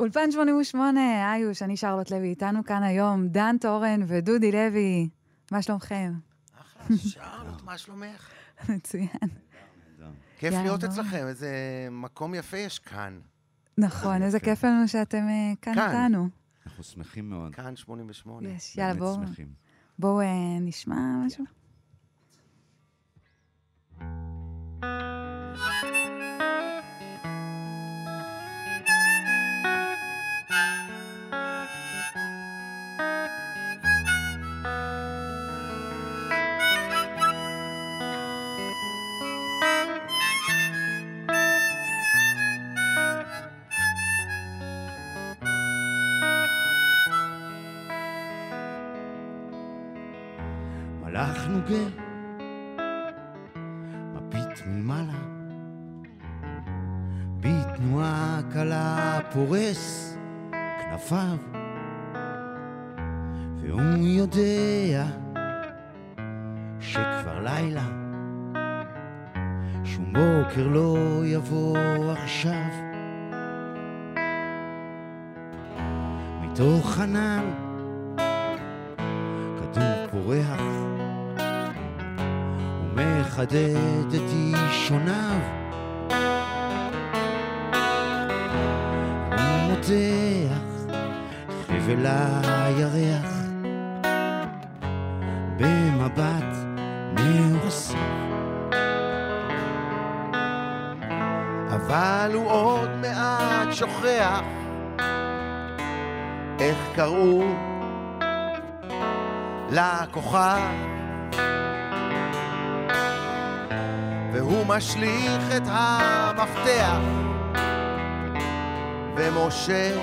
אולפן 88, איוש, אני שרלוט לוי, איתנו כאן היום דן תורן ודודי לוי. מה שלומכם? אחלה, שרלוט, מה שלומך? מצוין. כיף להיות. אצלכם, איזה מקום יפה יש כאן. נכון, איזה כיף לנו שאתם אה, כאן. איתנו. אנחנו שמחים מאוד. כאן 88. יש, יאללה. בואו, אה, נשמע משהו. מלאך אבל הוא עוד מעט שוכח איך קראו לכוכב. והוא משליך את המפתח ומושך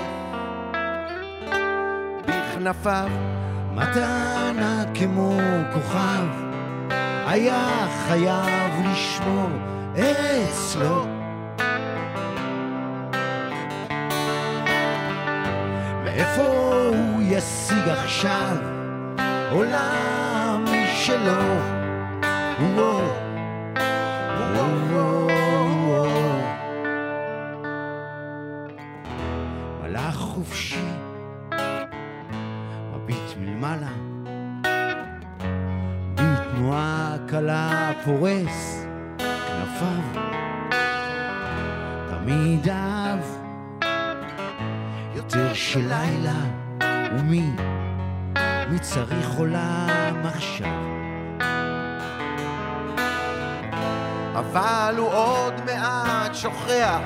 בכנפיו מתנה כמו כוכב. היה חייב לשמור אצלו ישיג עכשיו עולם משלו וואו, וואו, וואו, וואו. מי צריך עולם עכשיו. אבל הוא עוד מעט שוכח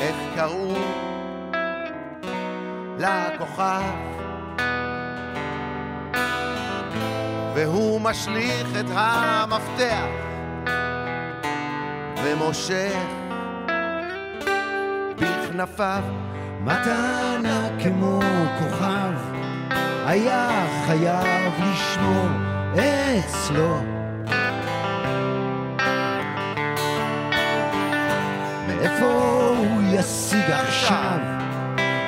איך קראו לכוכב. והוא משליך את המפתח ומושך בכנפיו מתנה כמו כוכב היה חייב לשמור אצלו. מאיפה הוא ישיג עכשיו?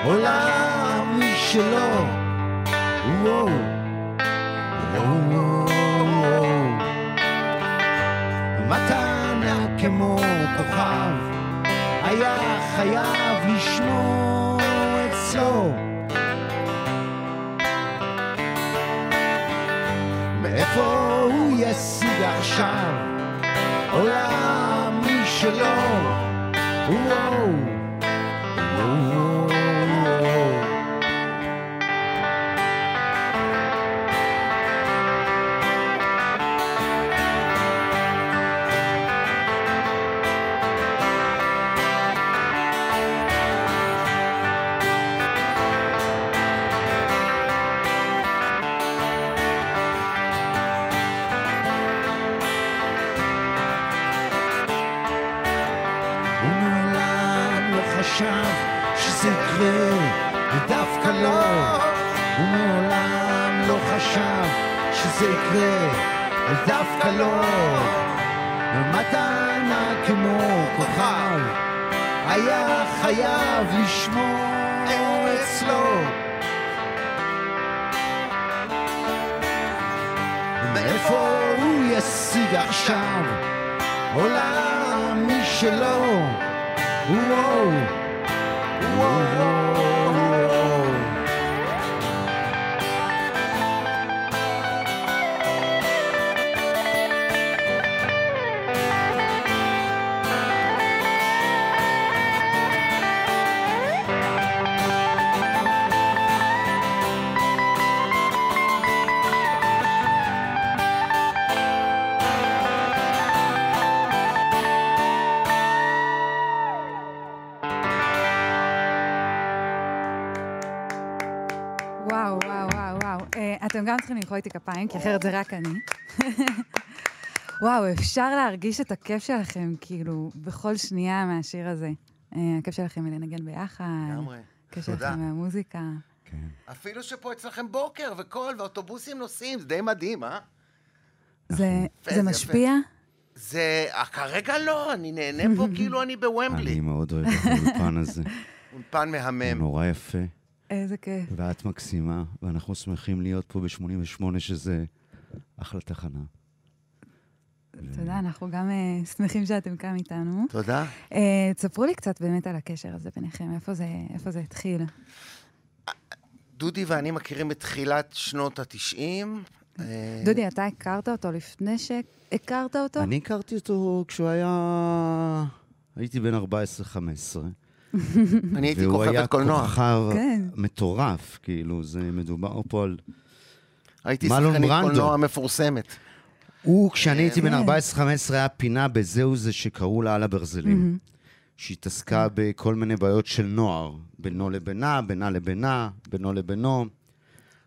עולם משלו. וואו. וואו. וואו מתנה כמו כוכב היה חייב לשמור אצלו מאיפה הוא ישיג עכשיו? עולם משלו. וואו וואו אתם גם צריכים למחוא איתי כפיים, כי אחרת זה רק אני. וואו, אפשר להרגיש את הכיף שלכם, כאילו, בכל שנייה מהשיר הזה. Uh, הכיף שלכם לנגן ביחד, לגמרי. הכיף. שלכם מהמוזיקה. כן. אפילו שפה אצלכם בוקר וקול ואוטובוסים נוסעים, זה די מדהים, אה? זה, יפה, זה משפיע? זה... אה, כרגע לא, אני נהנה פה כאילו אני אני בוומבלי. מאוד אוהב את האולפן הזה. אולפן הוא מהמם. נורא יפה, איזה כיף. ואת מקסימה, ואנחנו שמחים להיות פה ב-88, שזה אחלה תחנה. תודה, אנחנו גם uh, שמחים שאתם כאן איתנו. תודה. Uh, תספרו לי קצת באמת על הקשר הזה ביניכם, איפה זה, איפה זה התחיל. דודי ואני מכירים בתחילת שנות התשעים. אה, דודי, אתה הכרת אותו לפני שהכרת אותו? אני הכרתי אותו כשהוא היה... הייתי בן 14-15. אני הייתי והוא היה כוכבת קולנוע. כוכב כן. מטורף, כאילו, זה מדובר פה על... הייתי שחקנית. קולנוע מפורסמת. הוא, כשאני הייתי בן כן. 14-15, היה פינה בזהו זה שקראו לה על הברזלים. שהתעסקה בכל מיני בעיות של נוער, בינו לבינה, בינה לבינה, בינו לבינו,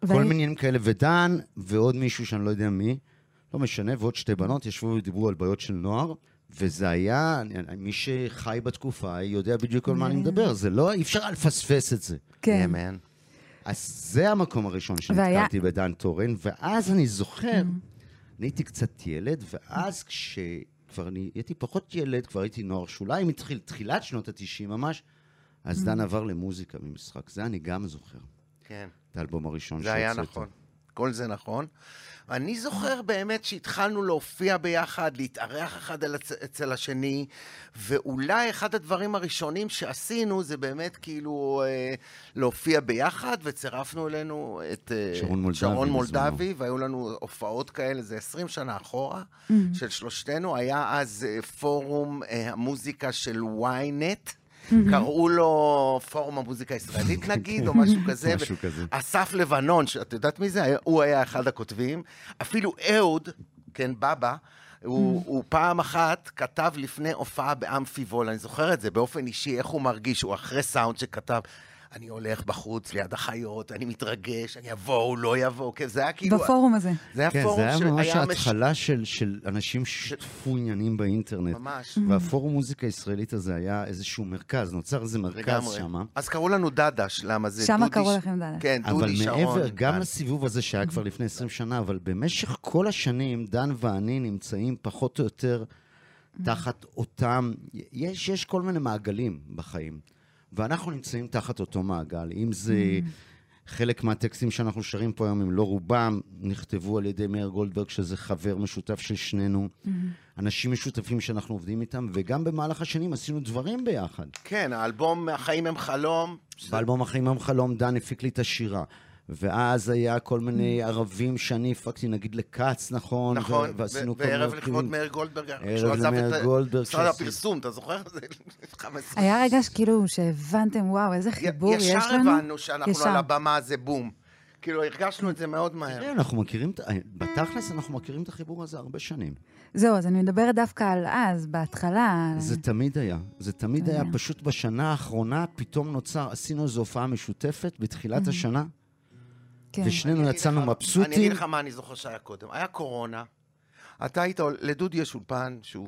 כל מיני עניינים כאלה. ודן ועוד מישהו שאני לא יודע מי, לא משנה, ועוד שתי בנות ישבו ודיברו על בעיות של נוער, וזה היה, אני- מי שחי בתקופה יודע בדיוק על מה אני מדבר, זה לא, אי אפשר לפספס את זה. כן. אמן. אז זה המקום הראשון שנתקלתי בדן טורן, ואז אני זוכר, אני הייתי קצת ילד, ואז כשכבר אני הייתי פחות ילד, כבר הייתי נוער שוליים, התחיל תחילת שנות ה-90 ממש, אז דן עבר למוזיקה ממשחק. זה אני גם זוכר, כן. את האלבום הראשון זה היה שהוצאתי. נכון. כל זה נכון. אני זוכר באמת שהתחלנו להופיע ביחד, להתארח אחד על הצ- אצל השני, ואולי אחד הדברים הראשונים שעשינו זה באמת כאילו אה, להופיע ביחד, וצירפנו אלינו את אה, שרון מולדבי שרון. מולדבי, והיו לנו הופעות כאלה, זה 20 שנה אחורה, של שלושתנו. היה אז אה, פורום אה, המוזיקה של ynet. קראו לו פורום המוזיקה הישראלית נגיד, או משהו כזה. משהו כזה. אסף לבנון, שאת יודעת מי זה? הוא היה אחד הכותבים. אפילו אהוד, כן, בבא, הוא, הוא פעם אחת כתב לפני הופעה באמפיבול, אני זוכר את זה באופן אישי, איך הוא מרגיש, הוא אחרי סאונד שכתב, אני הולך בחוץ ליד החיות, אני מתרגש, אני אבוא, הוא לא יבוא, כן, זה היה כאילו... בפורום הזה. זה היה כן, פורום זה היה ממש שהיה מש- ההתחלה של, של אנשים ששיתפו עניינים באינטרנט. ממש. והפורום מוזיקה הישראלית הזה היה איזשהו מרכז, נוצר איזה מרכז. שם. אז קראו לנו דדש, למה זה שמה דודי... קראו ש- לכם דדש. כן, אבל דודי שרון. מעבר, גם דן. לסיבוב הזה שהיה כבר לפני 20 שנה, אבל במשך כל השנים, דן ואני נמצאים פחות או יותר תחת אותם, יש, יש כל מיני מעגלים בחיים, ואנחנו נמצאים תחת אותו מעגל. אם זה חלק מהטקסטים שאנחנו שרים פה היום, אם לא רובם, נכתבו על ידי מאיר גולדברג, שזה חבר משותף של שנינו, אנשים משותפים שאנחנו עובדים איתם, וגם במהלך השנים עשינו דברים ביחד. כן, האלבום "החיים הם חלום", באלבום החיים עם חלום דן הפיק לי את השירה. ואז היה כל מיני ערבים שאני הפקתי, נגיד לכץ, נכון? נכון, ו- ועשינו ו- כל מיני... וערב לכבוד. מאיר גולדברג, ערב כשהוא עזב למאיר את גולדברג משרד הפרסום, אתה זוכר? זה 15. היה רגע שכאילו שהבנתם, וואו, איזה חיבור יש לנו. ישר הבנו שאנחנו ישר. על הבמה זה בום. כאילו, הרגשנו את זה מאוד מהר. תראה, אנחנו מכירים, בתכלס אנחנו מכירים את החיבור הזה הרבה שנים. זהו, אז אני מדברת דווקא על אז, בהתחלה. זה תמיד היה. זה תמיד היה, היה. פשוט בשנה האחרונה פתאום נוצר, עשינו איזו הופעה משותפת בתחילת השנה, כן. ושנינו יצאנו לך- אני מבסוטים. אגיד לך מה אני זוכר שהיה קודם. היה קורונה, אתה היית, לדודי יש אולפן שהוא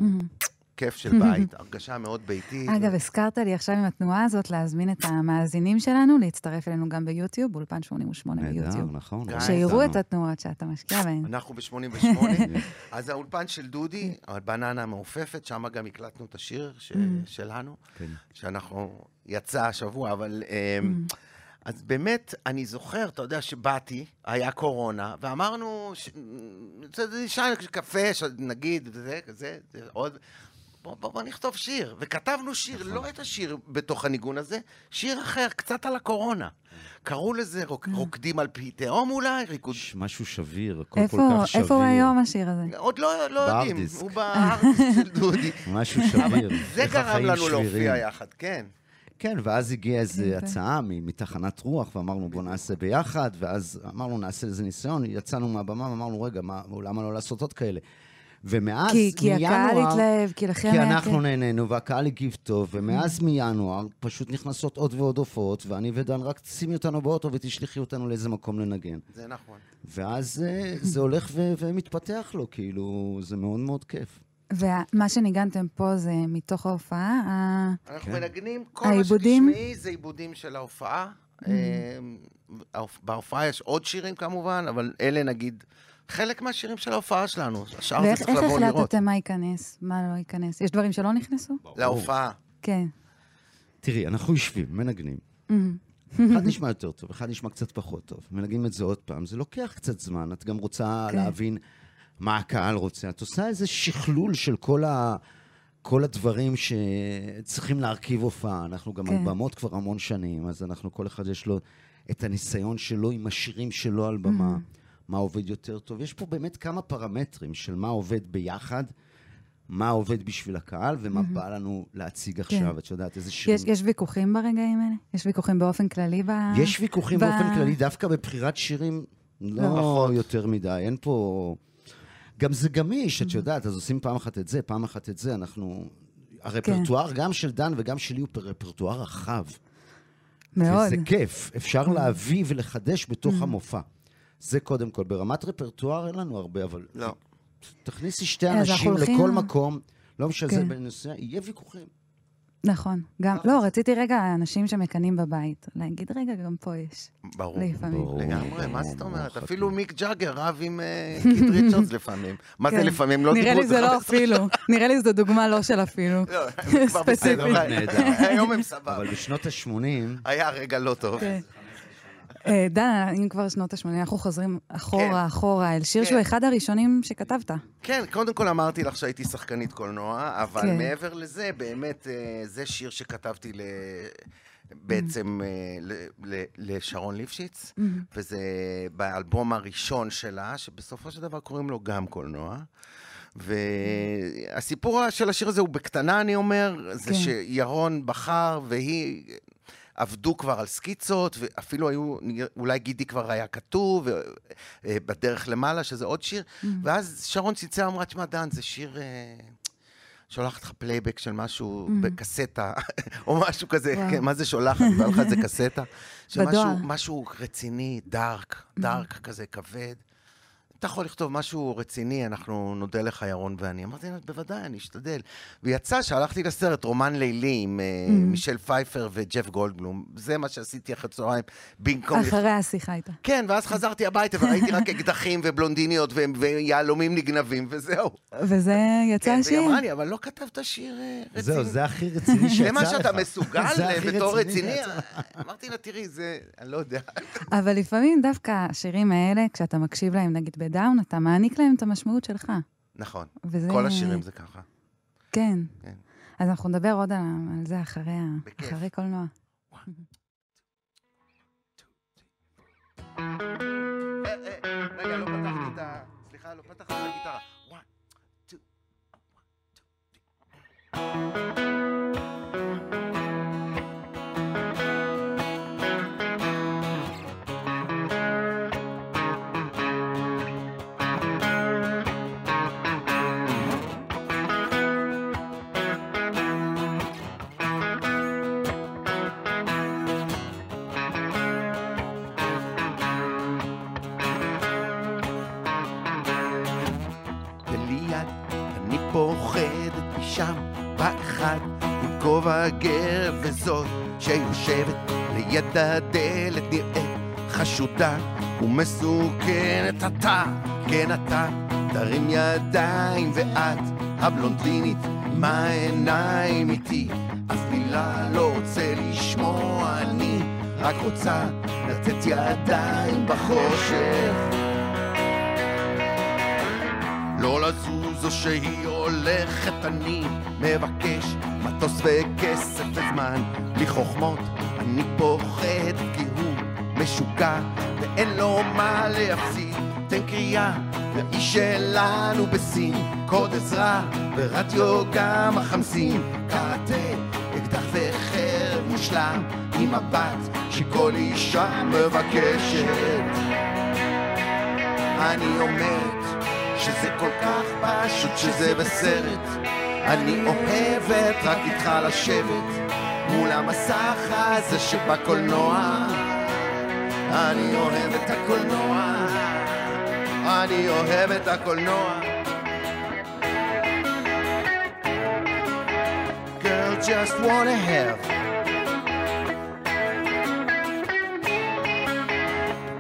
כיף של בית, הרגשה מאוד ביתית. אגב, הזכרת לי עכשיו עם התנועה הזאת להזמין את המאזינים שלנו להצטרף אלינו גם ביוטיוב, אולפן 88 נהדר, ביוטיוב. נכון. גם שיראו איתנו. את התנועות שאתה משקיע בהן. אנחנו ב-88, אז האולפן של דודי, הבננה המעופפת, שם גם הקלטנו את השיר שלנו, כן. שאנחנו, יצא השבוע, אבל... אז באמת, אני זוכר, אתה יודע, שבאתי, היה קורונה, ואמרנו, ש- זה זה נשאר קפה, ש- נגיד, זה, זה, זה עוד... בוא, בוא, בוא נכתוב שיר. וכתבנו שיר, לא את השיר בתוך הניגון הזה, שיר אחר, קצת על הקורונה. קראו לזה רוק, רוקדים על פי תהום אולי, ריקוד יש משהו שביר, הכל כל כך שביר. איפה הוא היום השיר הזה? עוד לא, לא יודעים. הוא בארדיסק של דודי. משהו שביר. זה איך גרם החיים לנו שבירים. להופיע יחד, כן. כן, ואז הגיעה איזו כן. הצעה מ- מתחנת רוח, ואמרנו בוא נעשה ביחד, ואז אמרנו נעשה איזה ניסיון, יצאנו מהבמה ואמרנו רגע, מה, למה לא לעשות עוד כאלה? ומאז, כי, כי הקהל מינואר- התלהב, כי לכם כי אנחנו כיף. נהנינו והקהל הגיב טוב, ומאז מינואר פשוט נכנסות עוד ועוד הופעות, ואני ודן רק שימי אותנו באוטו ותשלחי אותנו לאיזה מקום לנגן. זה נכון. ואז אה, זה הולך ו- ומתפתח לו, כאילו, זה מאוד מאוד כיף. ומה שניגנתם פה זה מתוך ההופעה, אנחנו כן. מנגנים, כל מה העיבודים? שתשמעי זה עיבודים של ההופעה. אה, ההופ- בהופעה יש עוד שירים כמובן, אבל אלה נגיד חלק מהשירים של ההופעה שלנו. השאר זה ואיך צריך איך לבוא לראות. החלטתם מה ייכנס, מה לא ייכנס? יש דברים שלא נכנסו? להופעה. כן. תראי, אנחנו יושבים, מנגנים. מהמם. אחד נשמע יותר טוב, אחד נשמע קצת פחות טוב. מנגנים את זה עוד פעם, זה לוקח קצת זמן, את גם רוצה כן. להבין מה הקהל רוצה. את עושה איזה שכלול של כל, ה... כל הדברים שצריכים להרכיב הופעה. אנחנו גם כן. על במות כבר המון שנים, אז אנחנו, כל אחד יש לו את הניסיון שלו עם השירים שלו על במה, מה עובד יותר טוב. יש פה באמת כמה פרמטרים של מה עובד ביחד. מה עובד בשביל הקהל ומה בא לנו להציג עכשיו, את יודעת, איזה שירים... יש, יש ויכוחים ברגעים האלה? יש ויכוחים באופן כללי ב... יש ויכוחים ב- באופן כללי, דווקא בבחירת שירים לא פחות. יותר מדי, אין פה... גם זה גמיש, Mm-hmm. את יודעת, אז עושים פעם אחת את זה, פעם אחת את זה, אנחנו... כן. הרפרטואר גם של דן וגם שלי הוא רפרטואר רחב. מאוד. וזה כיף, אפשר להביא ולחדש בתוך Mm-hmm. המופע. זה קודם כל. ברמת רפרטואר אין לנו הרבה, אבל לא. תכניסי שתי אנשים לכל מקום, לא משנה זה כן. בנושא, יהיה ויכוחים. נכון. גם, לא, רציתי רגע, אנשים שמקנאים בבית, להגיד, רגע, גם פה יש. ברור. לפעמים. ברור. לגמרי, מה זאת אומרת? אפילו מיק ג'אגר רב עם אה, קיט ריצ'רדס לפעמים. מה זה כן. לפעמים? לא נראה דיברו לי זה את לא 15 אפילו. נראה לי זו דוגמה לא של אפילו. לא. ספציפית. היום הם סבבה. אבל בשנות ה-80, היה רגע לא טוב. אה, דן, אם כבר שנות ה-80, אנחנו חוזרים אחורה, כן. אחורה, אל שיר כן. שהוא אחד הראשונים שכתבת. כן, קודם כל אמרתי לך שהייתי שחקנית קולנוע, אבל כן. מעבר לזה, באמת, אה, זה שיר שכתבתי ל... בעצם ל- ל- לשרון ליפשיץ, וזה באלבום הראשון שלה, שבסופו של דבר קוראים לו גם קולנוע. והסיפור של השיר הזה הוא בקטנה, אני אומר, זה. שירון בחר והיא עבדו כבר על סקיצות, ואפילו היו, אולי גידי כבר היה כתוב, אה, בדרך למעלה, שזה עוד שיר, ואז שרון צלצל, אמרה, תשמע, דן, זה שיר... אה, שולחת לך פלייבק של משהו בקסטה, או משהו כזה. כן, מה זה שולחת? בא לך איזה קסטה? בדואר. שמשהו משהו רציני, dark, dark כזה, כבד. אתה יכול לכתוב משהו רציני, אנחנו נודה לך, ירון ואני. אמרתי לה, בוודאי, אני אשתדל. ויצא שהלכתי לסרט רומן לילי עם אה, מישל פייפר וג'ף גולדבלום. זה מה שעשיתי אחרי צהריים, במקום... אחרי השיחה איתה. כן, ואז חזרתי הביתה וראיתי רק אקדחים ובלונדיניות ו- ויהלומים נגנבים, וזהו. וזה יצא כן, השיר. והיא אמרה לי, אבל לא כתבת שיר אה, רציני. זהו, זה הכי רציני שיצא לך. זה מה שאתה מסוגל בתור רציני. אמרתי לה, תראי, זה, אני לא יודע. אבל לפעמים דווקא השירים האלה, כשאתה מקשיב להם, נגיד בדאון, אתה מעניק להם את המשמעות שלך. נכון. וזה... כל השירים זה ככה. כן. כן. אז אנחנו נדבר עוד על, על זה אחרי, ה... אחרי קולנוע. אה, אה, אה, רגע, לא פתחתי עם כובע גר וזאת שיושבת ליד הדלת נראית חשודה ומסוכנת. אתה, כן אתה תרים ידיים ואת הבלונדינית עם העיניים איתי? אף מילה לא רוצה לשמוע אני רק רוצה לתת ידיים בחושך לא לזוז או שהיא הולכת, אני מבקש מטוס וכסף וזמן, בלי חוכמות, אני פוחד כי הוא משוגע ואין לו מה להפסיד. תן קריאה לאיש שלנו בסין, קוד עזרה ברדיו גם החמסין, קראטה, אקדח וחרב מושלם, עם מבט שכל אישה מבקשת. אני אומרת שזה כל כך פשוט שזה בסרט. אני אוהבת רק איתך לשבת מול המסך הזה שבקולנוע. אני אוהב את הקולנוע, אני אוהב את הקולנוע. Girl just wanna have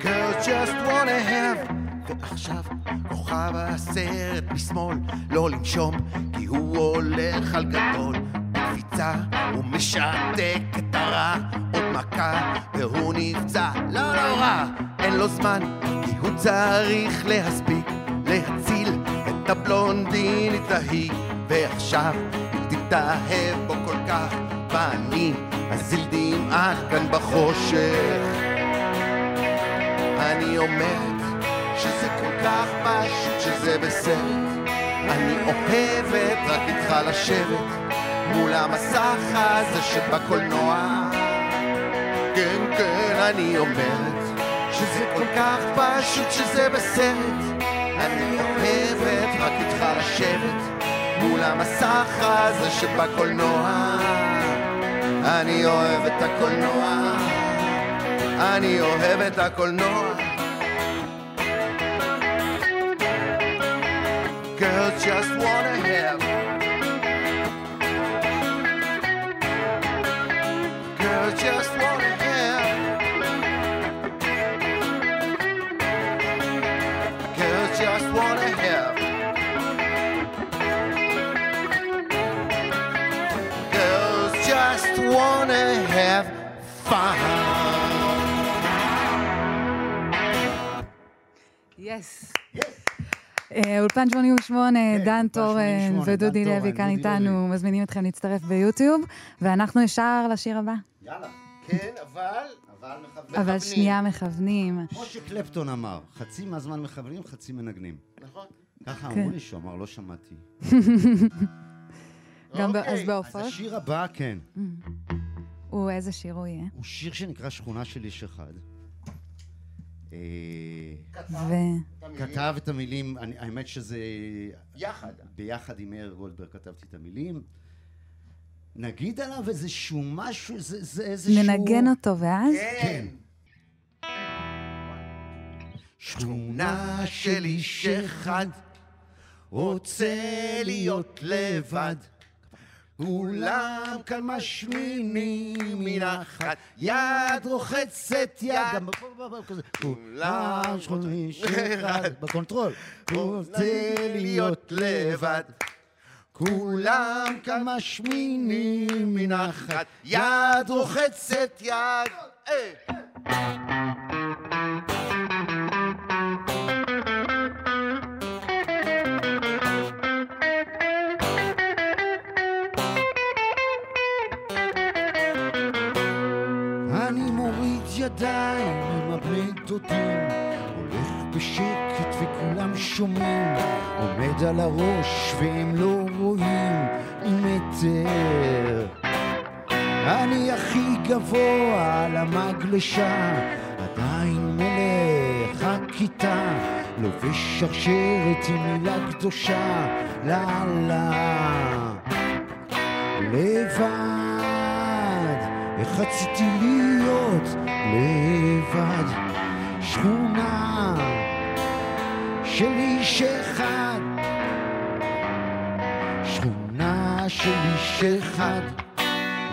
Girl just wanna have ועכשיו כוכב הסרט משמאל לא לנשום כי הוא הולך על גדול. בקפיצה הוא משתק את הרע עוד מכה והוא נפצע. לא נורא אין לו זמן כי הוא צריך להספיק להציל את הבלונדינית ההיא ועכשיו היא תתאהב בו כל כך ואני אזיל דמעה כאן בחושך. אני אומרת שזה כל כך פשוט שזה בסרט אני אוהבת רק איתך לשבת מול המסך הזה שבקולנוע. כן, כן, אני אומרת שזה כל כך פשוט שזה בסרט אני אוהבת רק איתך לשבת מול המסך הזה שבקולנוע. אני אוהב את הקולנוע. אני אוהב את הקולנוע Girls just wanna have. Girls just wanna have. Girls just wanna have. Girls just wanna have fun. יס. אה, אולפן 88, דן טורן 88, ודודי דן לוי כאן איתנו, מזמינים אתכם להצטרף ביוטיוב, ואנחנו ישר לשיר הבא. יאללה. כן, אבל... אבל מכוונים. אבל. שנייה מכוונים. כמו שקלפטון אמר, חצי מהזמן מכוונים, חצי מנגנים. נכון. ככה כן. אמרו לי שהוא אמר, לא שמעתי. גם אוקיי. אז אז בהופעות? השיר הבא, כן, הוא, איזה שיר הוא יהיה? הוא שיר שנקרא שכונה של איש אחד. אה, ו... כתב את המילים, אני- האמת שזה... יחד. ביחד עם מאיר גולדברג כתבתי את המילים. נגיד עליו איזשהו משהו, זה זה איזשהו... ננגן אותו, ואז? כן. שכונה של איש אחד רוצה להיות לבד כולם כאן משמינים מנחת יד רוחצת יד גם כזה, כולם איש אחד בקונטרול. רוצה להיות לבד. כולם כאן משמינים מנחת יד רוחצת יד ידיים עם הבני דודים, הולך בשקט וכולם שומעים, עומד על הראש והם לא רואים. מטר. אני הכי גבוה על המגלשה, עדיין מלך הכיתה, לובש שרשרת עם מילה קדושה, לה לה. לבד, איך רציתי להיות לבד, שכונה של איש אחד, שכונה של איש אחד,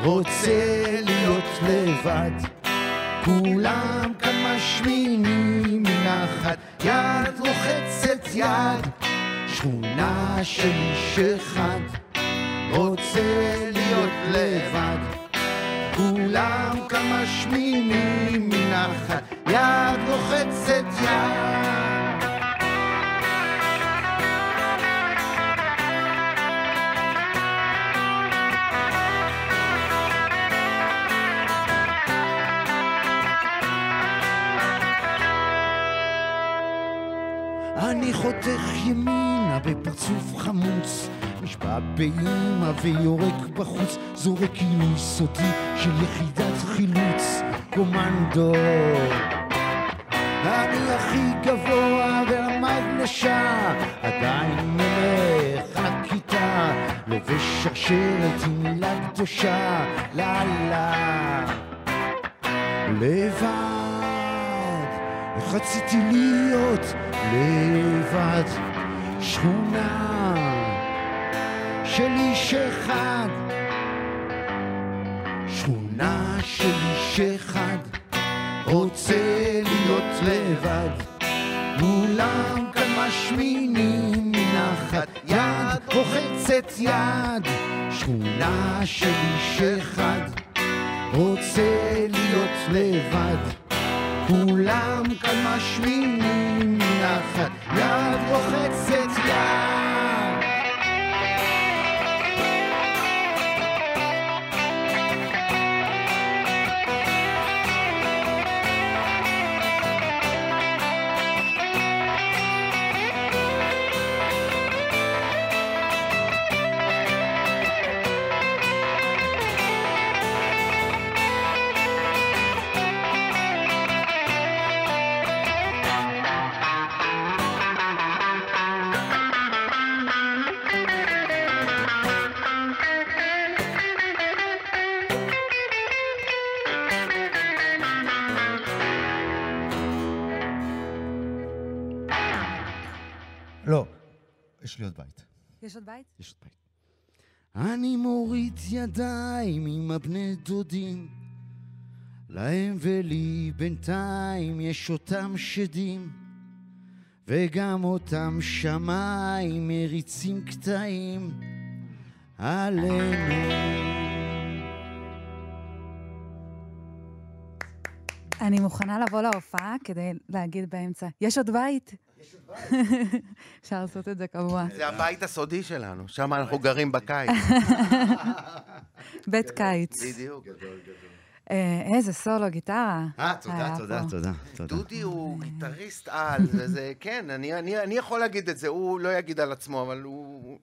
רוצה להיות לבד, כולם כאן משמינים מנחת, יד רוחצת יד, שכונה של איש אחד. רוצה להיות לבד כולם כאן משמינים מנחת יד רוחצת יד אני חותך ימינה בפרצוף חמוץ. נשבע באימא ויורק בחוץ. זורק עינוי סודי של יחידת חילוץ. קומנדו. אני הכי גבוה ועל לבד לשעה, עדיין מלך הכיתה, לובש שרשרת עם מילה קדושה, לילה. לבד, איך רציתי להיות לבד, שכונה של איש אחד, שכונה של איש אחד, רוצה להיות לבד, כולם כאן משמינים מנחת יד, רוחצת יד, שכונה של איש אחד. רוצה להיות לבד, כולם כאן משמינים נחת, יד רוחצת יד. לא, יש לי עוד בית. יש עוד בית? יש עוד בית. אני מוריד ידיים עם הבני דודים, להם ולי בינתיים יש אותם שדים, וגם אותם שמיים מריצים קטעים עלינו. אני מוכנה לבוא להופעה כדי להגיד באמצע, יש עוד בית? אפשר לעשות את זה קבוע. זה הבית הסודי שלנו, שם אנחנו גרים בקיץ. בית קיץ. בדיוק. אה, איזה סולו, גיטרה. אה, תודה, תודה. תודה. דודי הוא גיטריסט על, וזה, כן, אני, אני, אני יכול להגיד את זה, הוא לא יגיד על עצמו, אבל הוא...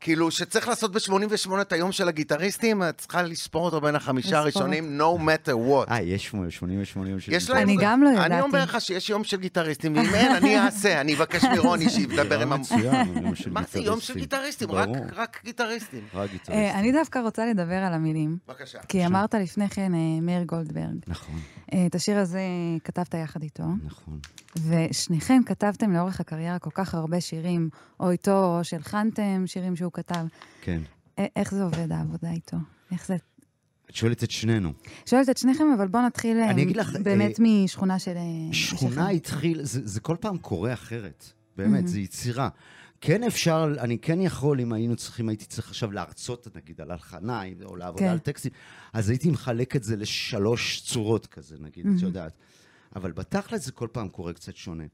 כאילו, שצריך לעשות ב-88 את היום של הגיטריסטים, את צריכה לספור אותו בין החמישה לספור. הראשונים, no matter what. אה, יש 88 יום של. להם... אני גם לא אני ידעתי. אומר לך שיש יום של גיטריסטים, ואם אין, אני אעשה, אני אבקש מרוני שידבר עם... המ- מצוין, יום של מה זה יום של גיטריסטים? רק- גיטריסטים. רק אה, גיטריסטים. אני דווקא רוצה לדבר על המילים, בבקשה. כי אמרת לפני כן אה, מאיר גולדברג. נכון, אה, את השיר הזה כתבת יחד איתו, נכון. ושניכם כתבתם לאורך הקריירה כל כך הרבה שירים, או איתו, או שהלחנתם שירים שהוא כתב. כן. איך זה עובד העבודה איתו? איך זה... את שואלת את שנינו. שואלת את שניכם, אבל בואו נתחיל אה, אני אגיד לך, באמת משכונה של... אה, שכונה שלכם. התחיל, זה, זה כל פעם קורה אחרת. באמת, זה יצירה. כן אפשר, אני כן יכול, אם היינו צריכים, הייתי צריך עכשיו להרצות, נגיד, על הלחנה, או לעבודה כן. על טקסטים, אז הייתי מחלק את זה לשלוש צורות כזה, נגיד, את יודעת. אבל בתכל'ס זה כל פעם קורה קצת שונה.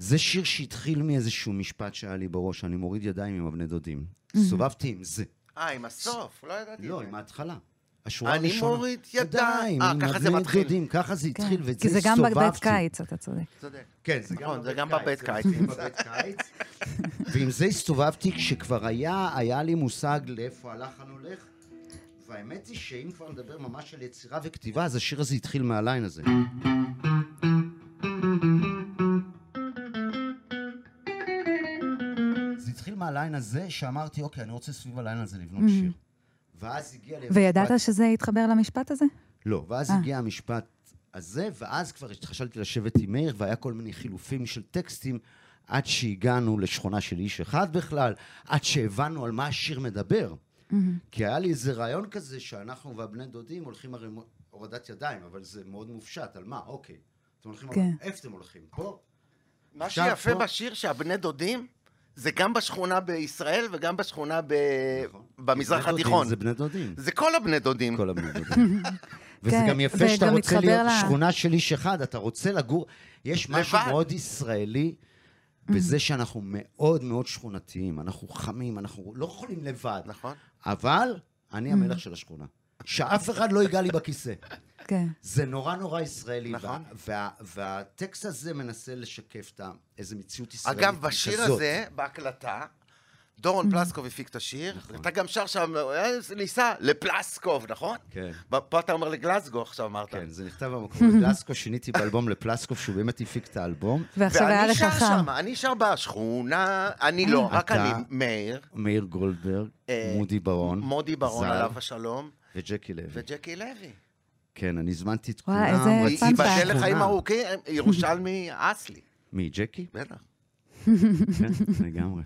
זה שיר שהתחיל מאיזשהו משפט שהיה לי בראש, אני מוריד ידיים עם הבני דודים. הסתובבתי עם זה. אה, עם הסוף, לא ידעתי. לא. עם ההתחלה. השורה אני הראשונה. מוריד ידיים. אה, עם ככה זה הבני מתחיל. דודים, ככה זה כן. התחיל, ואת כי זה גם בבית הסתובבתי. קיץ, אתה צודק. צודק. כן, זה נכון, גם זה בבית גם בבית קיץ. זה בבית קיץ. ועם זה הסתובבתי כשכבר היה, היה לי מושג לאיפה הלחן הולך. והאמת היא שאם כבר נדבר ממש על יצירה וכתיבה, אז השיר הזה התחיל מהליין הזה. מהליין הזה, שאמרתי, אוקיי, אני רוצה סביב הליין הזה לבנות שיר. ואז הגיע לי... וידעת המשפט- שזה יתחבר למשפט הזה? לא, ואז אה. הגיע המשפט הזה, ואז כבר חשבתי לשבת עם מאיר, והיה כל מיני חילופים של טקסטים, עד שהגענו לשכונה של איש אחד בכלל, עד שהבנו על מה השיר מדבר. כי היה לי איזה רעיון כזה, שאנחנו והבני דודים הולכים הרי הורדת ידיים, אבל זה מאוד מופשט, על מה? אוקיי. אתם הולכים, כן. איפה אתם הולכים? פה? מה שיפה פה- בשיר שהבני דודים, זה גם בשכונה בישראל וגם בשכונה ב... נכון. במזרח בני דודים התיכון. זה בני דודים. זה כל הבני דודים. כל הבני דודים. וזה כן, גם יפה שאתה רוצה מתחבר להיות ל- שכונה של איש אחד, אתה רוצה לגור... יש משהו לבד. מאוד ישראלי בזה שאנחנו מאוד מאוד שכונתיים, אנחנו חמים, אנחנו לא יכולים לבד. נכון. אבל אני המלך של השכונה. שאף אחד לא ייגע לי בכיסא. כן. זה נורא נורא ישראלי. נכון. וה, וה, והטקסט הזה מנסה לשקף את איזה מציאות ישראלית אגב, בשיר כזאת. הזה, בהקלטה, דורון פלסקוב הפיק את השיר, אתה גם שר שם, אה, ניסה לפלסקוב, נכון? כן. פה אתה אומר לגלזגו, עכשיו אמרת. כן, זה נכתב במקום לגלסקו, שיניתי באלבום לפלסקוב, שהוא באמת הפיק את האלבום. ועכשיו היה ואני לך שר חם. שם, אני שר בשכונה, אני לא, רק אני, מאיר, מאיר גולדברג, אה, מודי ברון, מודי ברון, ז"ל, עליו השלום, וג'קי לוי. וג'קי לוי. כן, אני הזמנתי את וואי, כולם. איזה רציתי פאנטה. ייבדל לחיים. ארוכים, ירושלמי אסלי, מי, ג'קי? בטח. כן, לגמרי.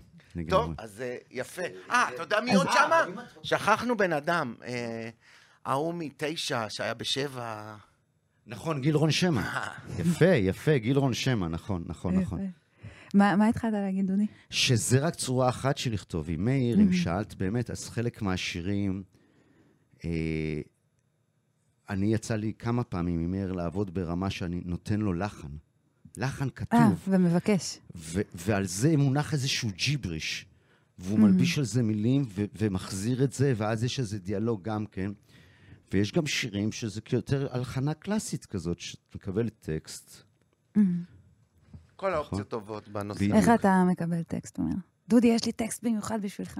טוב. אז אה, יפה. אה, אתה יודע מי עוד שמה? שכחנו בן אדם. אה, ההוא מתשע, שהיה בשבע. נכון, גילרון שמע. יפה, יפה, גילרון שמע, נכון, נכון, נכון. מה מה התחלת להגיד, דודי? שזה רק צורה אחת של לכתוב. עם מאיר, אם שאלת באמת, אז חלק מהשירים, אה, אני יצא לי כמה פעמים עם מאיר לעבוד ברמה שאני נותן לו לחן. לחן אה, כתוב, ומבקש. ו- ועל זה מונח איזשהו ג'יבריש. והוא מלביש על זה מילים ו- ומחזיר את זה, ואז יש איזה דיאלוג גם כן. ויש גם שירים שזה יותר הלחנה קלאסית כזאת, שאת מקבלת טקסט. כל האופציות טובות בנושא. איך אתה מקבל טקסט, אומר? דודי, יש לי טקסט במיוחד בשבילך.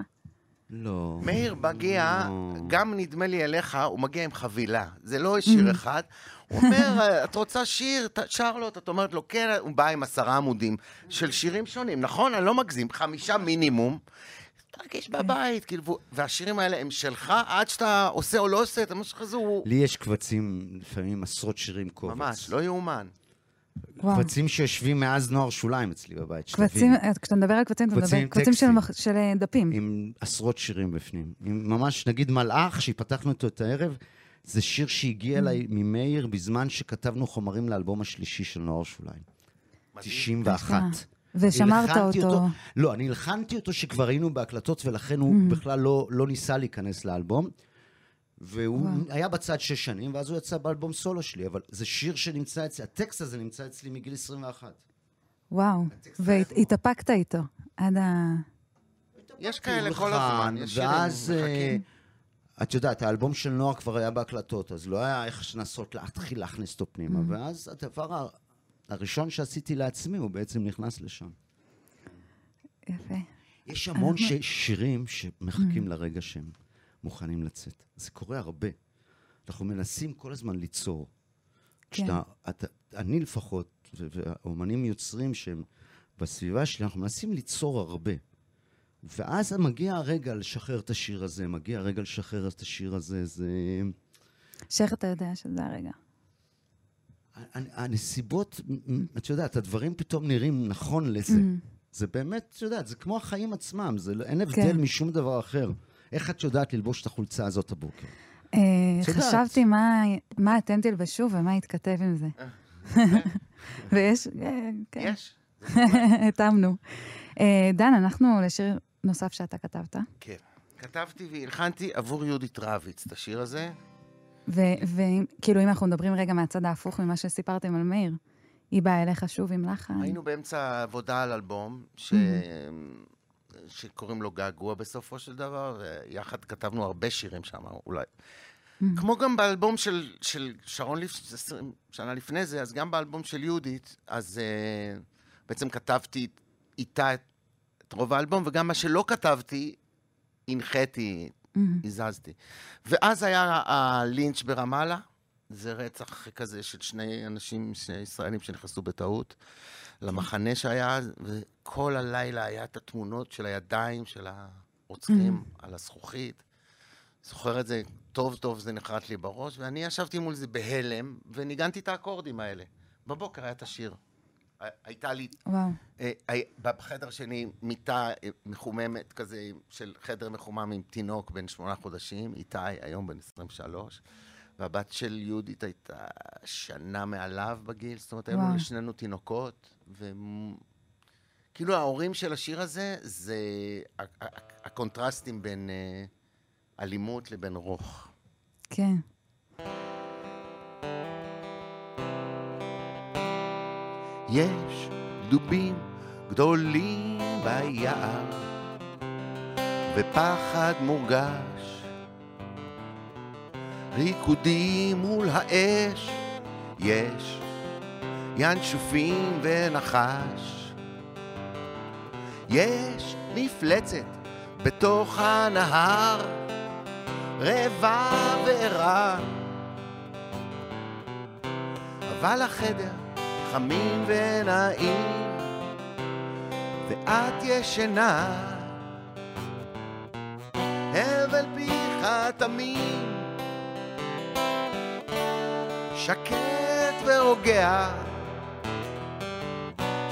לא. מאיר מגיע, לא. גם נדמה לי אליך, הוא מגיע עם חבילה. זה לא שיר אחד. הוא אומר, את רוצה שיר? שר לו, את אומרת לו, כן, הוא בא עם עשרה עמודים של שירים שונים. נכון? אני לא מגזים, חמישה מינימום. תרגיש בבית, כאילו, והשירים האלה הם שלך, עד שאתה עושה או לא עושה, אתה משהו כזה, הוא לי יש קבצים, לפעמים עשרות שירים קובץ. ממש, לא יאומן. וואו. קבצים שיושבים מאז נוער שוליים אצלי בבית. קבצים, אה, כשאתה מדבר על קבצים, אתה מדבר קבצים של של אה, דפים. עם עשרות שירים בפנים. עם ממש, נגיד מלאך, שפתחנו אותו את הערב, זה שיר שהגיע אליי ממאיר בזמן שכתבנו חומרים לאלבום השלישי של נוער שוליים. 91. ושמרת הלחנתי אותו. לא, אני הלחנתי אותו שכבר היינו בהקלטות, ולכן הוא בכלל לא, לא ניסה להיכנס לאלבום. והוא וואו. היה בצד שש שנים, ואז הוא יצא באלבום סולו שלי, אבל זה שיר שנמצא אצלי, הטקסט הזה נמצא אצלי מגיל 21. וואו. והתאפקת איתו. עד ה... יש כאלה כל הזמן, יש שירים ואז, אה, מחכים. את יודעת, האלבום של נוער כבר היה בהקלטות, אז לא היה איך לנסות להתחיל להכניס אותו פנימה, ואז הדבר הראשון שעשיתי לעצמי, הוא בעצם נכנס לשם. יפה. יש המון שירים שמחכים לרגע שהם מוכנים לצאת. זה קורה הרבה. אנחנו מנסים כל הזמן ליצור. כן. כשאתה, אתה, אני לפחות, והאומנים יוצרים שהם בסביבה שלי, אנחנו מנסים ליצור הרבה. ואז מגיע הרגע לשחרר את השיר הזה, מגיע הרגע לשחרר את השיר הזה, זה... שאיך אתה יודע שזה הרגע? הנ- הנסיבות, את יודעת, הדברים פתאום נראים נכון לזה. זה באמת, את יודעת, זה כמו החיים עצמם, זה, לא- אין הבדל כן. משום דבר אחר. איך את יודעת ללבוש את החולצה הזאת הבוקר? אה. חשבתי מה- מה אתם תלבשו ומה יתכתב עם זה. ויש, אה, כן, יש? התאמנו. אה, דן, אנחנו לשיר נוסף שאתה כתבת, כן. כתבתי והלחנתי עבור יהודית רביץ את השיר הזה. וכאילו אם אנחנו מדברים רגע מהצד ההפוך ממה שסיפרתם על מאיר, היא באה אליך שוב עם לחן. היינו באמצע עבודה על אלבום, ש... שקוראים לו געגוע בסופו של דבר, ויחד כתבנו הרבה שירים שם, אולי. כמו גם באלבום של, של שרון. 20 שנה לפני זה, אז גם באלבום של יהודית, אז uh, בעצם כתבתי איתה את, את רוב האלבום, וגם מה שלא כתבתי, הנחיתי, הזזתי. ואז היה הלינץ' ברמאללה, זה רצח כזה של שני אנשים, שני ישראלים שנכנסו בטעות למחנה שהיה, אז, וכל הלילה היה את התמונות של הידיים של הרוצחים על הזכוכית. זוכר את זה טוב טוב, זה נחרט לי בראש, ואני ישבתי מול זה בהלם, וניגנתי את האקורדים האלה. בבוקר היה את השיר. הי- הייתה לי וואו. אה, אה, בחדר שלי מיטה אה, מחוממת כזה, של חדר מחומם עם תינוק בן שמונה חודשים, איתי, היום בן 23, והבת של יהודית הייתה שנה מעליו בגיל, זאת אומרת, היו. לנו לשנינו תינוקות, וכאילו ההורים של השיר הזה, זה הקונטרסטים בין אה, אלימות לבין רוך. כן. יש דובים גדולים ביער, ופחד מורגש. ריקודים מול האש, יש ינשופים ונחש. יש מפלצת בתוך הנהר, רבע ורע. אבל החדר חמים ונעים, ואת ישנה. הבל פיך תמים, שקט ורוגע,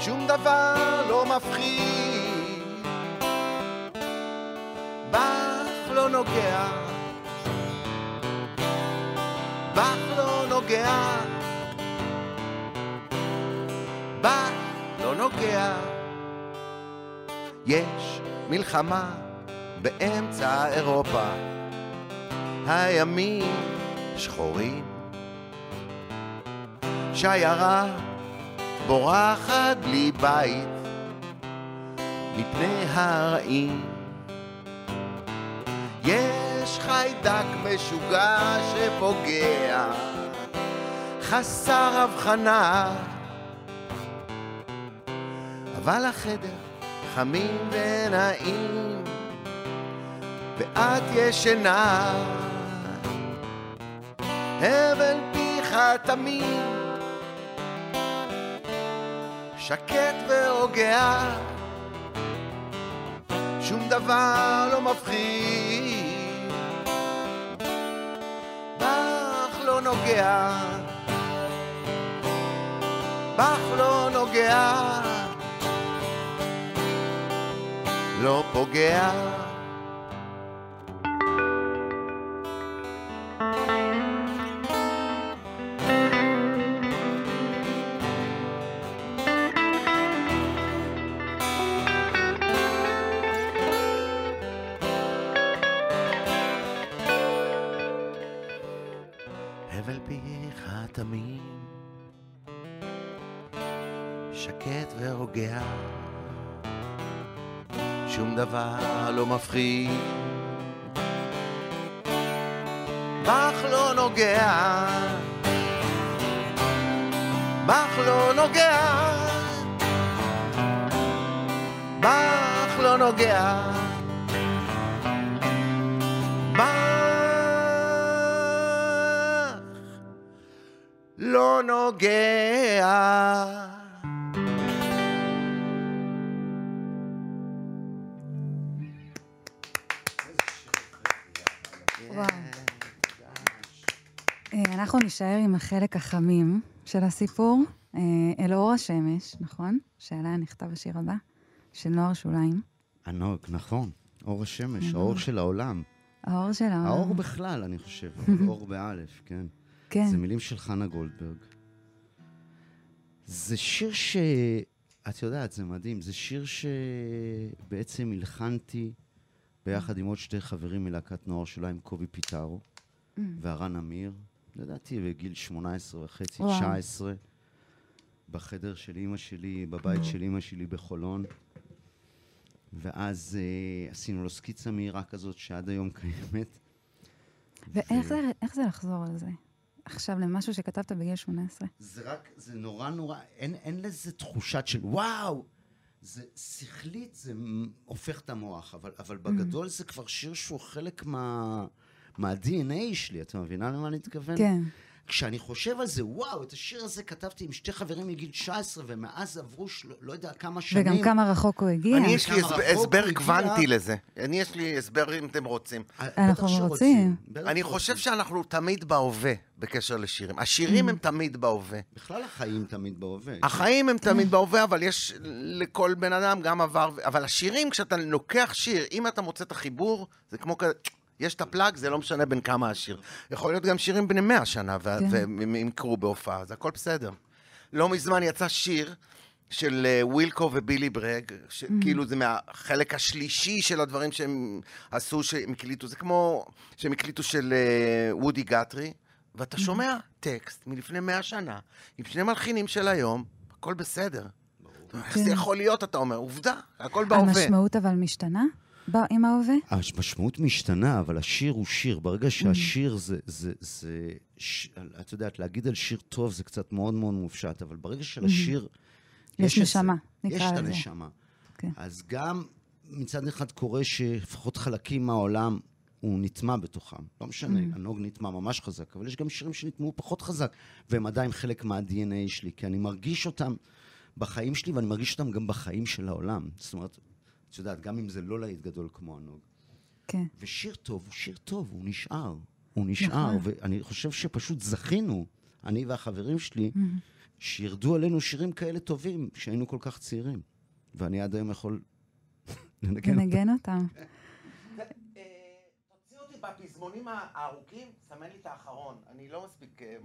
שום דבר לא מפחיד, בך לא נוגע, בך לא נוגע, בך לא נוגע. יש מלחמה באמצע אירופה, הימים שחורים. שיירה בורחת בלי בית מפני הרעים. יש חיידק משוגע שפוגע, חסר הבחנה, אבל החדר חמים ונעים, ואת ישנה. הבל פיך תמיד שקט ורוגע, שום דבר לא מפחיד, בך לא נוגע, בך לא נוגע, לא פוגע. עם החלק החמים של הסיפור, אה, אל אור השמש, נכון? שעליה נכתב השיר הבא, של נוער שוליים. ענוג, נכון. אור השמש, ענוג. האור של העולם. האור של ה... האור בכלל, אני חושב, אור באלף, כן. כן. זה מילים של חנה גולדברג. זה שיר ש... את יודעת, זה מדהים. זה שיר שבעצם הלחנתי ביחד עם עוד שתי חברים מלהקת נוער שוליים, קובי פיטרו Mm. והרן אמיר. לדעתי בגיל 18 וחצי, וואו. 19, בחדר של אימא שלי, בבית של אימא שלי בחולון. ואז אה, עשינו לו סקיצה מהירה כזאת שעד היום קיימת. ואיך זה, איך זה לחזור על זה? עכשיו למשהו שכתבת בגיל 18. זה רק, זה נורא נורא, אין, אין לזה תחושת של וואו, זה שכלית, זה הופך את המוח, אבל, אבל בגדול זה כבר שיר שהוא חלק מה, מה-DNA שלי, את מבינה למה אני מתכוון? כן. כשאני חושב על זה, וואו, את השיר הזה כתבתי עם שתי חברים מגיל 19, ומאז עברו של, לא יודע כמה שנים. וגם כמה רחוק הוא הגיע. אני, יש לי הסבר. קוונטי לזה. אני, יש לי הסבר אם אתם רוצים. אה, אנחנו רוצים. אני רוצים. חושב שאנחנו תמיד בהווה בקשר לשירים. השירים הם תמיד בהווה. בכלל החיים תמיד בהווה. החיים הם תמיד בהווה, אבל יש לכל בן אדם גם עבר, אבל השירים, כשאתה לוקח שיר, אם אתה מוצא את החיבור, זה כמו כזה, יש את הפלאג, זה לא משנה בין כמה השיר. יכול להיות גם שירים בני מאה שנה, כן. והם ימכרו בהופעה, זה הכל בסדר. לא מזמן יצא שיר של אה, ווילקו ובילי בראג, שכאילו זה מהחלק השלישי של הדברים שהם עשו, שהם הקליטו, זה כמו שהם הקליטו של אה, וודי גאתרי, ואתה שומע טקסט מלפני מאה שנה, עם שני מלחינים של היום, הכל בסדר. איך זה כן. יכול להיות, אתה אומר? עובדה, הכל בהווה. המשמעות אבל משתנה ב- עם ההווה? המשמעות משתנה, אבל השיר הוא שיר. ברגע שהשיר זה, זה, זה, ש... את יודעת, להגיד על שיר טוב זה קצת מאוד מאוד מופשט, אבל ברגע שלשיר... יש את נשמה, זה, נקרא יש את לזה. הנשמה. כן. אז גם מצד אחד קורה שלפחות חלקים מהעולם הוא נטמע בתוכם. לא משנה, Mm. הנוג נטמע ממש חזק, אבל יש גם שירים שנטמעו פחות חזק, והם עדיין חלק מה-DNA שלי, כי אני מרגיש אותם בחיים שלי, ואני מרגיש אותם גם בחיים של העולם. זאת אומרת, את יודעת, גם אם זה לא להיט גדול כמו הנוג. כן. ושיר טוב הוא שיר טוב, הוא נשאר. הוא נשאר, נכון. ואני חושב שפשוט זכינו, אני והחברים שלי, Mm. שירדו עלינו שירים כאלה טובים, כשהיינו כל כך צעירים. ואני עד היום יכול לנגן אותם. לנגן אותם. תוציא אותי בפזמונים הארוכים, סמן לי את האחרון. אני לא מספיק... אה,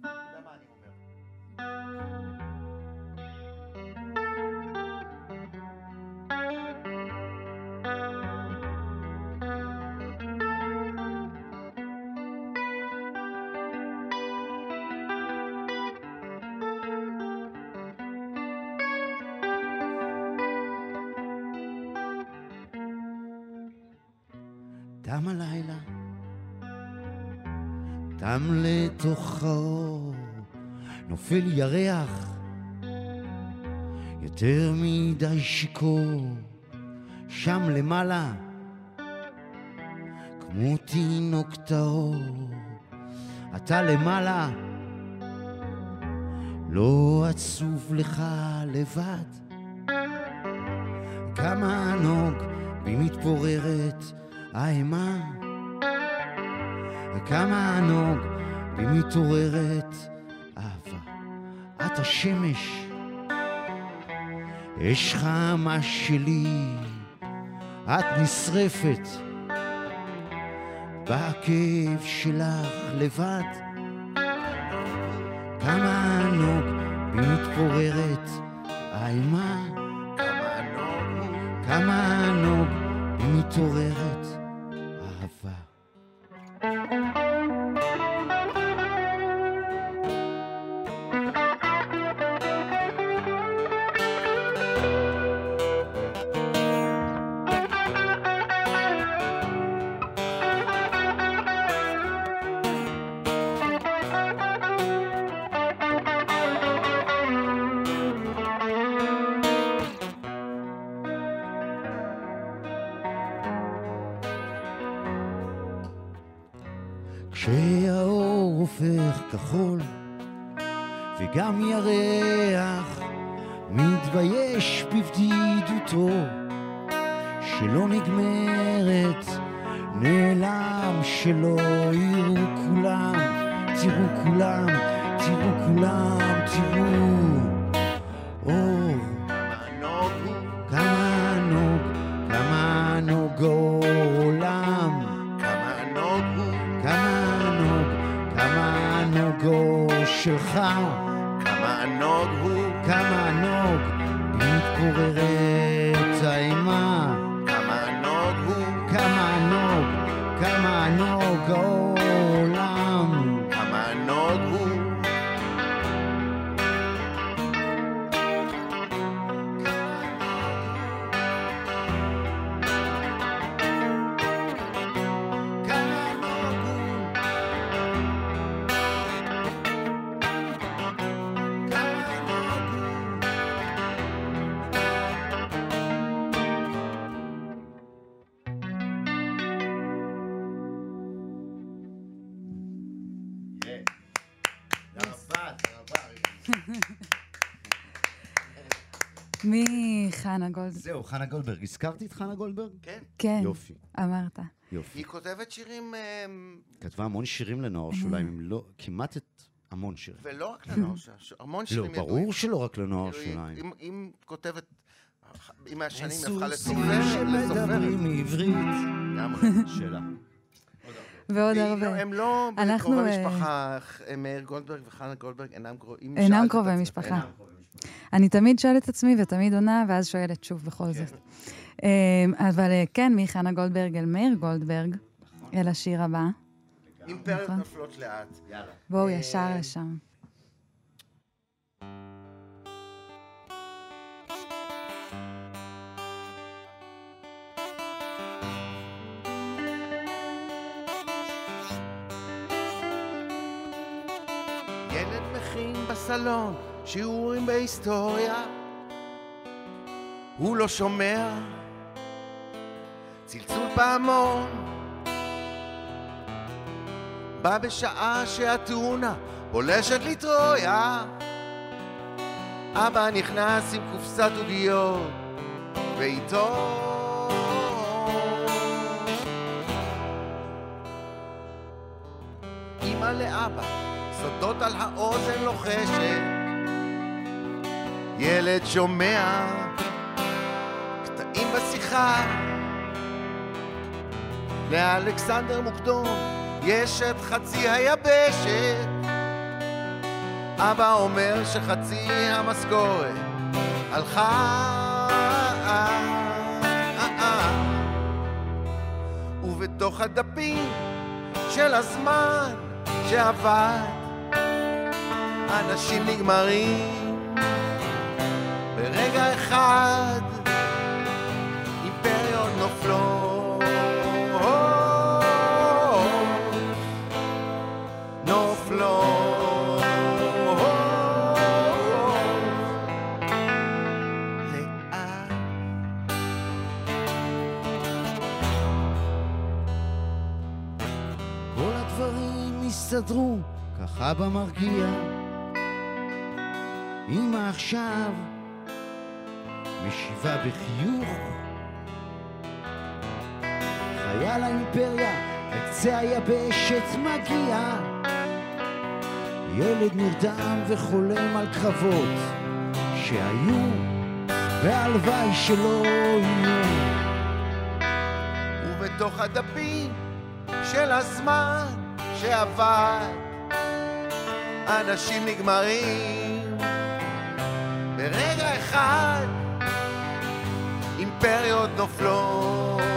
אתה יודע מה אני אומר. תם הלילה, תם לתוכו, נופל ירח, יותר מדי שיכור, שם למעלה, כמו תינוק טהור, אתה למעלה, לא עצוב לך לבד. כמה ענוג בי האימה. וכמה ענוג בי אהבה. את השמש אש חמה שלי את נשרפת בכאב שלך לבד כמה ענוג מתפוררת ענוג הוא. כמה ענוג מתעוררת מי חנה גולד? זהו, חנה גולדברג. הזכרתי את חנה גולדברג? כן. כן, יופי, אמרת. יופי. היא כותבת שירים, אה, כתבה המון שירים לנוער שוליים, אם לא, כמעט את המון שירים. ולא רק לנוער, ש- ש- המון לא, שירים ידועים. ברור שלא רק לנוער כאילו, שוליים. אם- כותבת, עם השנים הפכה לסופרת. שמדברים עברית. לגמרי. שאלה. ועוד הרבה. לא- הם לא אנחנו, קרובי אה, משפחה, מאיר גולדברג וחנה גולדברג אינם קרובי משפחה. אני תמיד שואלת את עצמי ותמיד עונה, ואז שואלת שוב בכל זאת. אמ, אבל אה, כן, מחנה גולדברג אל מאיר גולדברג, אל השיר הבא. אימפריות נכון. נופלות לאט. בואו אה, ישר לשם. ילד מכין בסלון שיעורים בהיסטוריה הוא לא שומע. צלצול פעמון בא בשעה שהתאונה פולשת לטרויה. אבא נכנס עם קופסת עוגיות ואיתו. אמא לאבא, סודות על האוזן לוחשת ילד שומע קטעים בשיחה. לאלכסנדר מוקדום יש את חצי היבשת. אבא אומר שחצי המשכורת הלכה. ובתוך הדפים של הזמן שעבד אנשים נגמרים אחד אימפריות נופלות נופלות לאט כל הדברים הסתדרו, ככה במרגיע. אמא עכשיו משיבה בחיוך. חייל האימפריה, לקצה היבשת מגיע. ילד נרדם וחולם על קרבות שהיו, והלוואי שלא יהיו. ובתוך הדפים של הזמן שעבד אנשים נגמרים ברגע אחד אימפריות נופלות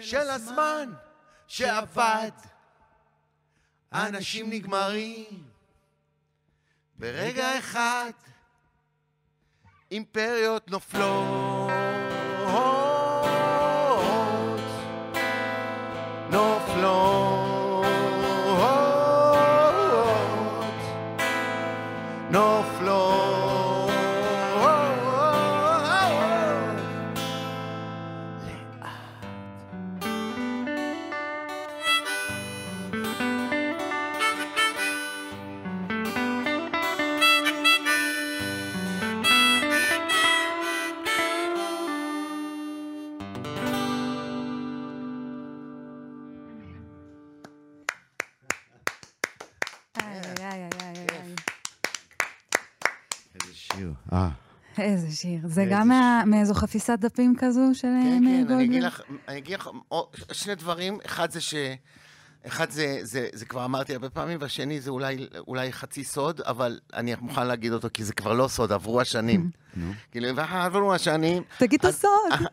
של הזמן שעבד. האנשים נגמרים. ברגע אחד אימפריות נופלות איזה שיר. זה גם מה- מאיזו חפיסת דפים כזו של כן, מאיר כן, אני אגיד גולדברג? לך, אני אגיד לך שני דברים. אחד זה ש... אחד זה, זה, זה כבר אמרתי הרבה פעמים, והשני זה אולי, אולי חצי סוד, אבל אני מוכן להגיד אותו, כי זה כבר לא סוד, עברו השנים. כאילו, עברו השנים. תגיד את הסוד.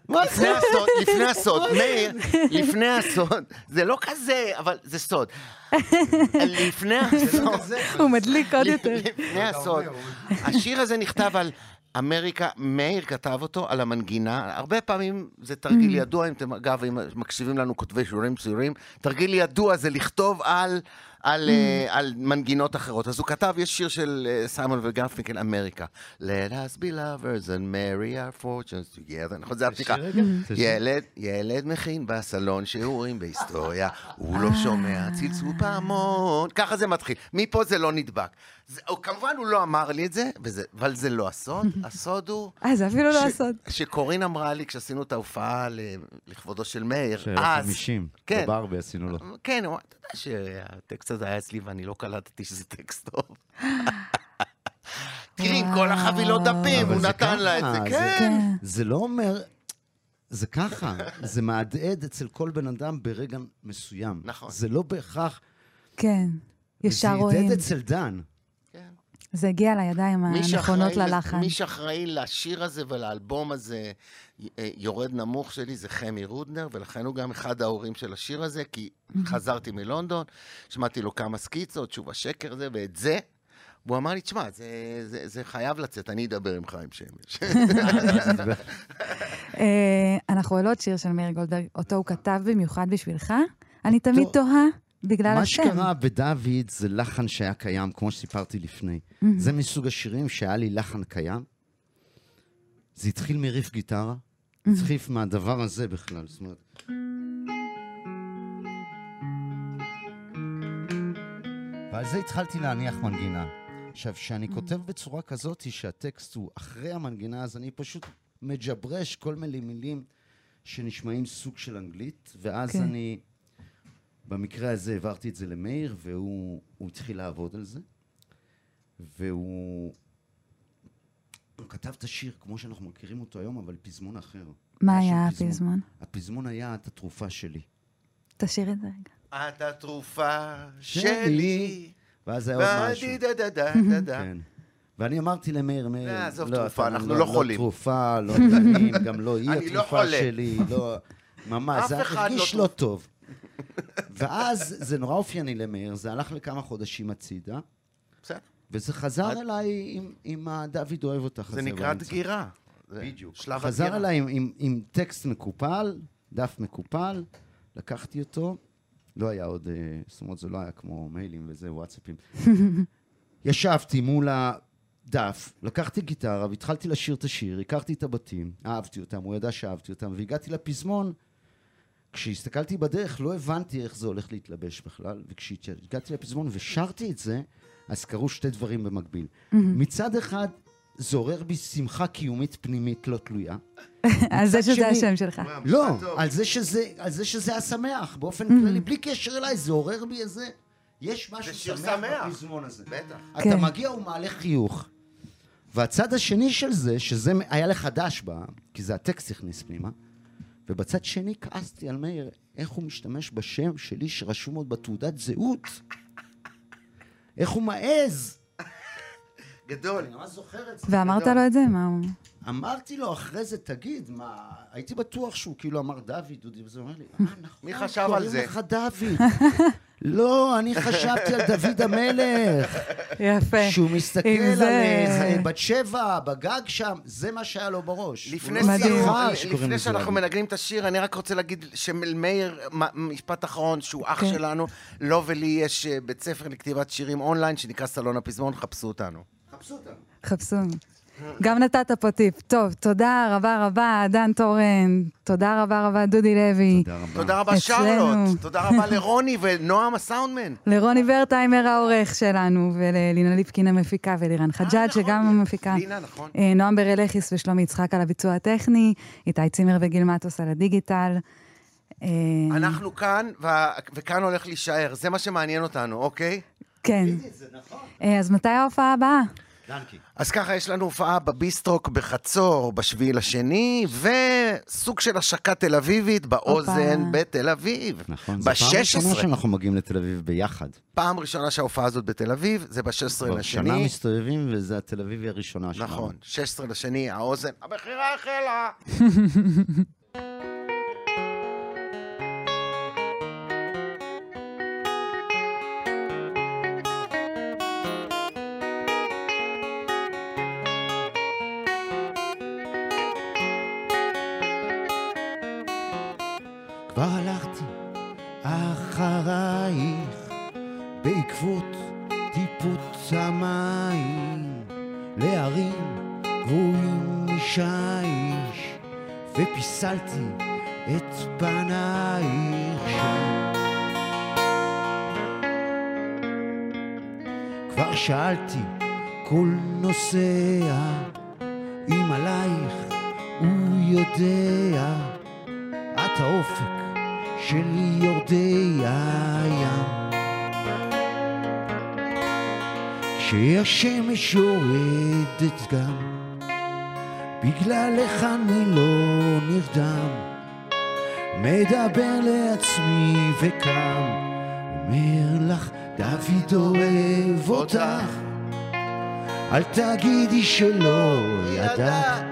לפני הסוד, לפני הסוד, מאיר, לפני הסוד, זה לא כזה, אבל זה סוד. לפני הסוד, הוא מדליק עוד יותר. לפני הסוד, השיר הזה נכתב על אמריקה, מאיר כתב אותו על המנגינה, הרבה פעמים זה תרגיל ידוע, אם אתם, אגב, אם מקשיבים לנו כותבי שיעורים צעירים, תרגיל ידוע זה לכתוב על על, אה, על מנגינות אחרות. אז הוא כתב, יש שיר של אה, סיימון וגרפינקל, אמריקה. Let us be lovers and marry our fortunes together. נכון, זה הפתיחה. ילד, ילד מכין בסלון שיעורים בהיסטוריה, הוא לא שומע צלצול פעמון. ככה זה מתחיל. מפה זה לא נדבק. זה, או, כמובן הוא לא אמר לי את זה, וזה, אבל זה לא הסוד. הסוד הוא... אה, זה אפילו לא ש- הסוד. שקורין אמרה לי כשעשינו את ההופעה לכבודו של מאיר, של אז... 50, כן. בברבי עשינו לו. כן, הוא- אתה יודע שהטקסט הזה היה אצלי ואני לא קלטתי שזה טקסט טוב. תראי, עם כל החבילות דפים, הוא נתן לה את זה- כן. כן. זה לא אומר... זה ככה, זה מהדהד אצל כל בן אדם ברגע מסוים. נכון. זה לא בהכרח... כן. ישר רואים. זה הדהד אצל דן. זה הגיע לידיים הנכונות ללחן. מי שאחראי לשיר הזה ולאלבום הזה, אה, יורד נמוך שלי, זה חמי רודנר, ולכן הוא גם אחד ההורים של השיר הזה, כי חזרתי מלונדון, שמעתי לו כמה סקיצות, שוב השקר הזה, ואת זה, והוא אמר לי, תשמע, זה, זה, זה חייב לצאת, אני אדבר עם חיים שמש. אה, אנחנו עולות שיר של מאיר גולדברג, אותו הוא כתב במיוחד בשבילך. אני תמיד. תוהה בגלל מה השם. שקרה בדוד זה לחן שהיה קיים, כמו שסיפרתי לפני. זה מסוג השירים שהיה לי לחן קיים. זה התחיל מריף גיטרה, התחיל מהדבר הזה בכלל, זאת אומרת... ועל זה התחלתי להניח מנגינה. עכשיו, כשאני כותב בצורה כזאת שהטקסט הוא אחרי המנגינה, אז אני פשוט מג'ברש כל מיני מילים שנשמעים סוג של אנגלית, ואז כן. אני, במקרה הזה העברתי את זה למאיר, והוא הוא התחיל לעבוד על זה, והוא הוא כתב את השיר כמו שאנחנו מכירים אותו היום, אבל פזמון אחר. מה היה פזמון. הפזמון? הפזמון היה את התרופה שלי. תשאיר את זה רגע. את התרופה שלי. ואז היה עוד משהו. דה-דה-דה-דה-דה. כן. ואני אמרתי למאיר, מאיר, אה, עזוב לא, תרופה, אתה אנחנו לא, לא חולים." לא תרופה, לא טעים, גם לא היא לא התרופה. שלי, לא... ממש, זה הרגיש לא לא טוב. ואז זה נורא אופייני למאיר, זה הלך לכמה חודשים הצידה, בסדר. וזה חזר אליי עם- עם הדוד אוהב אותך זה נקרא. דגירה. בדיוק. שלב חזר הדגירה. אליי עם, עם, עם טקסט מקופל, דף מקופל, לקחתי אותו, לא היה עוד, אה, זאת אומרת, זה לא היה כמו מיילים וזה, וואטסאפים. ישבתי מול הדף, לקחתי גיטרה והתחלתי לשיר את השיר, הכרתי את הבתים, אהבתי אותם, הוא ידע שאהבתי אותם, והגעתי לפזמון. כשהסתכלתי בדרך לא הבנתי איך זה הולך להתלבש בכלל, וכשהגעתי לפזמון ושרתי את זה, אז קרו שתי דברים במקביל. מצד אחד, זה עורר בי שמחה קיומית פנימית לא תלויה. על זה שזה שני- השם שלך. לא. על זה שזה, על זה שזה היה שמח, באופן כללי, בלי קשר אליי, זה עורר בי איזה... יש משהו שמח שמח. בפזמון הזה. בטח. אתה כן. מגיע ומעלה חיוך. והצד השני של זה, שזה היה לך דש בה, כי זה הטקסט הכניס פנימה, ובצד שני כעסתי על מאיר, איך הוא משתמש בשם שלי שרשום עוד בתעודת זהות. איך הוא מעז. גדול. אני ממש זוכר את זה. ואמרת לו את זה? מה הוא... אמרתי לו אחרי זה, תגיד, מה... הייתי בטוח שהוא כאילו אמר דוד, דודי, וזה אומר לי, אה, נכון, מי חשב על זה? קוראים לך דוד. לא, אני חשבתי על דוד המלך. יפה. שהוא מסתכל על זה- איזה בת שבע, בגג שם, זה מה שהיה לו בראש. לפני לא. סיום, זכר שקוראים לפני שאנחנו. מנגנים את השיר, אני רק רוצה להגיד שמאיר, משפט אחרון, שהוא אח כן. שלנו, לו ולי יש אה, בית ספר לכתיבת שירים אונליין שנקרא סלון הפזמון, חפשו אותנו. חפשו אותנו. חפשו. גם נתת פה טיפ. טוב, תודה רבה רבה, דן תורן. תודה רבה רבה, דודי לוי. תודה רבה. תודה רבה. שרלוט, תודה רבה לרוני ונועם הסאונדמן. לרוני ורטהיימר העורך שלנו, וללינה ליפקין המפיקה, ולירן חג'אג' אה, נכון, שגם המפיקה. לינה, נכון. אה, נועם ברלכיס ושלומי יצחק על הביצוע הטכני, איתי צימר וגיל מטוס על הדיגיטל. אה, אנחנו כאן, וכאן הולך להישאר, זה מה שמעניין אותנו, אוקיי? כן. זה נכון. אז מתי ההופעה הבאה? דנקי. אז ככה, יש לנו הופעה בביסטרוק בחצור, בשביעי לשני, וסוג של השקה תל אביבית באוזן. בתל אביב. נכון, זו פעם ראשונה ב-16. שאנחנו מגיעים לתל אביב ביחד. פעם ראשונה שההופעה הזאת בתל אביב, זה ב-16 כבר שנה לשני. מסתובבים, וזה התל אביבי הראשונה שלנו. נכון, 16 לשני, האוזן, המכירה החלה. אחרייך בעקבות טיפות המים להרים גבוהים משיש ופיסלתי את פנייך שם. כבר שאלתי כל נוסע אם עלייך הוא יודע את האופק של יורדי הים. כשהשמש יורדת גם, בגללך אני לא נרדם, מדבר לעצמי וקם, אומר לך דוד אוהב אותך, אל תגידי שלא ידעת,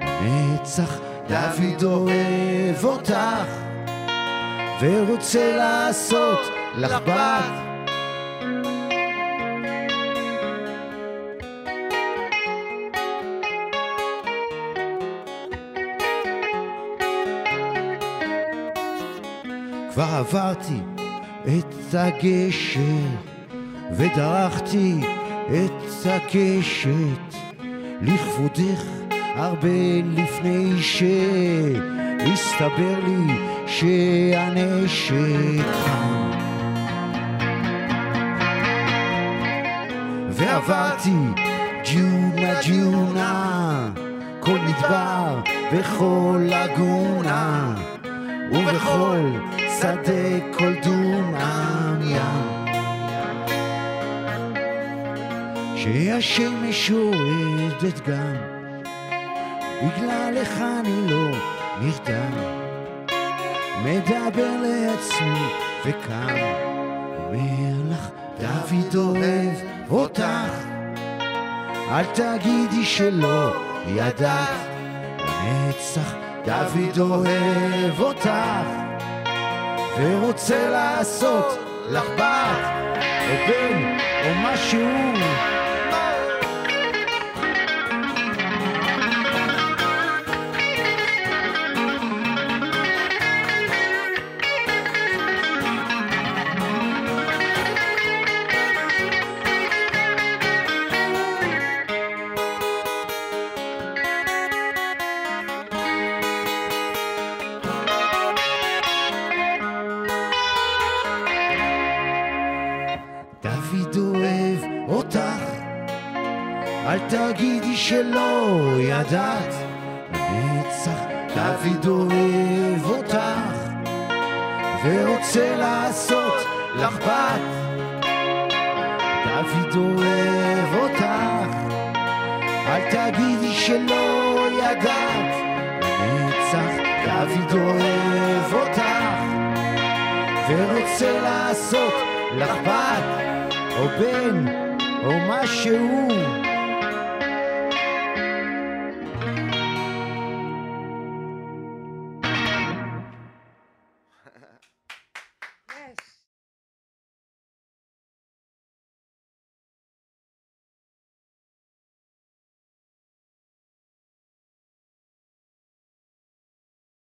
נצח דוד אוהב אותך, ורוצה לעשות לך בת. כבר עברתי את הגשר ודרכתי את הקשת לכבודך הרבה לפני שהסתבר לי שהנשק חם ועברתי ג'ונה ג'ונה כל מדבר וכל לגונה ובכל שדה כל דומם ים. כשהשמש יורדת גם, בגללך אני לא נרדם. מדבר לעצמי וקם, אומר לך, דוד אוהב אותך. אל תגידי שלא ידעת, לנצח דוד אוהב אותך. ורוצה לעשות לך בת או בן או משהו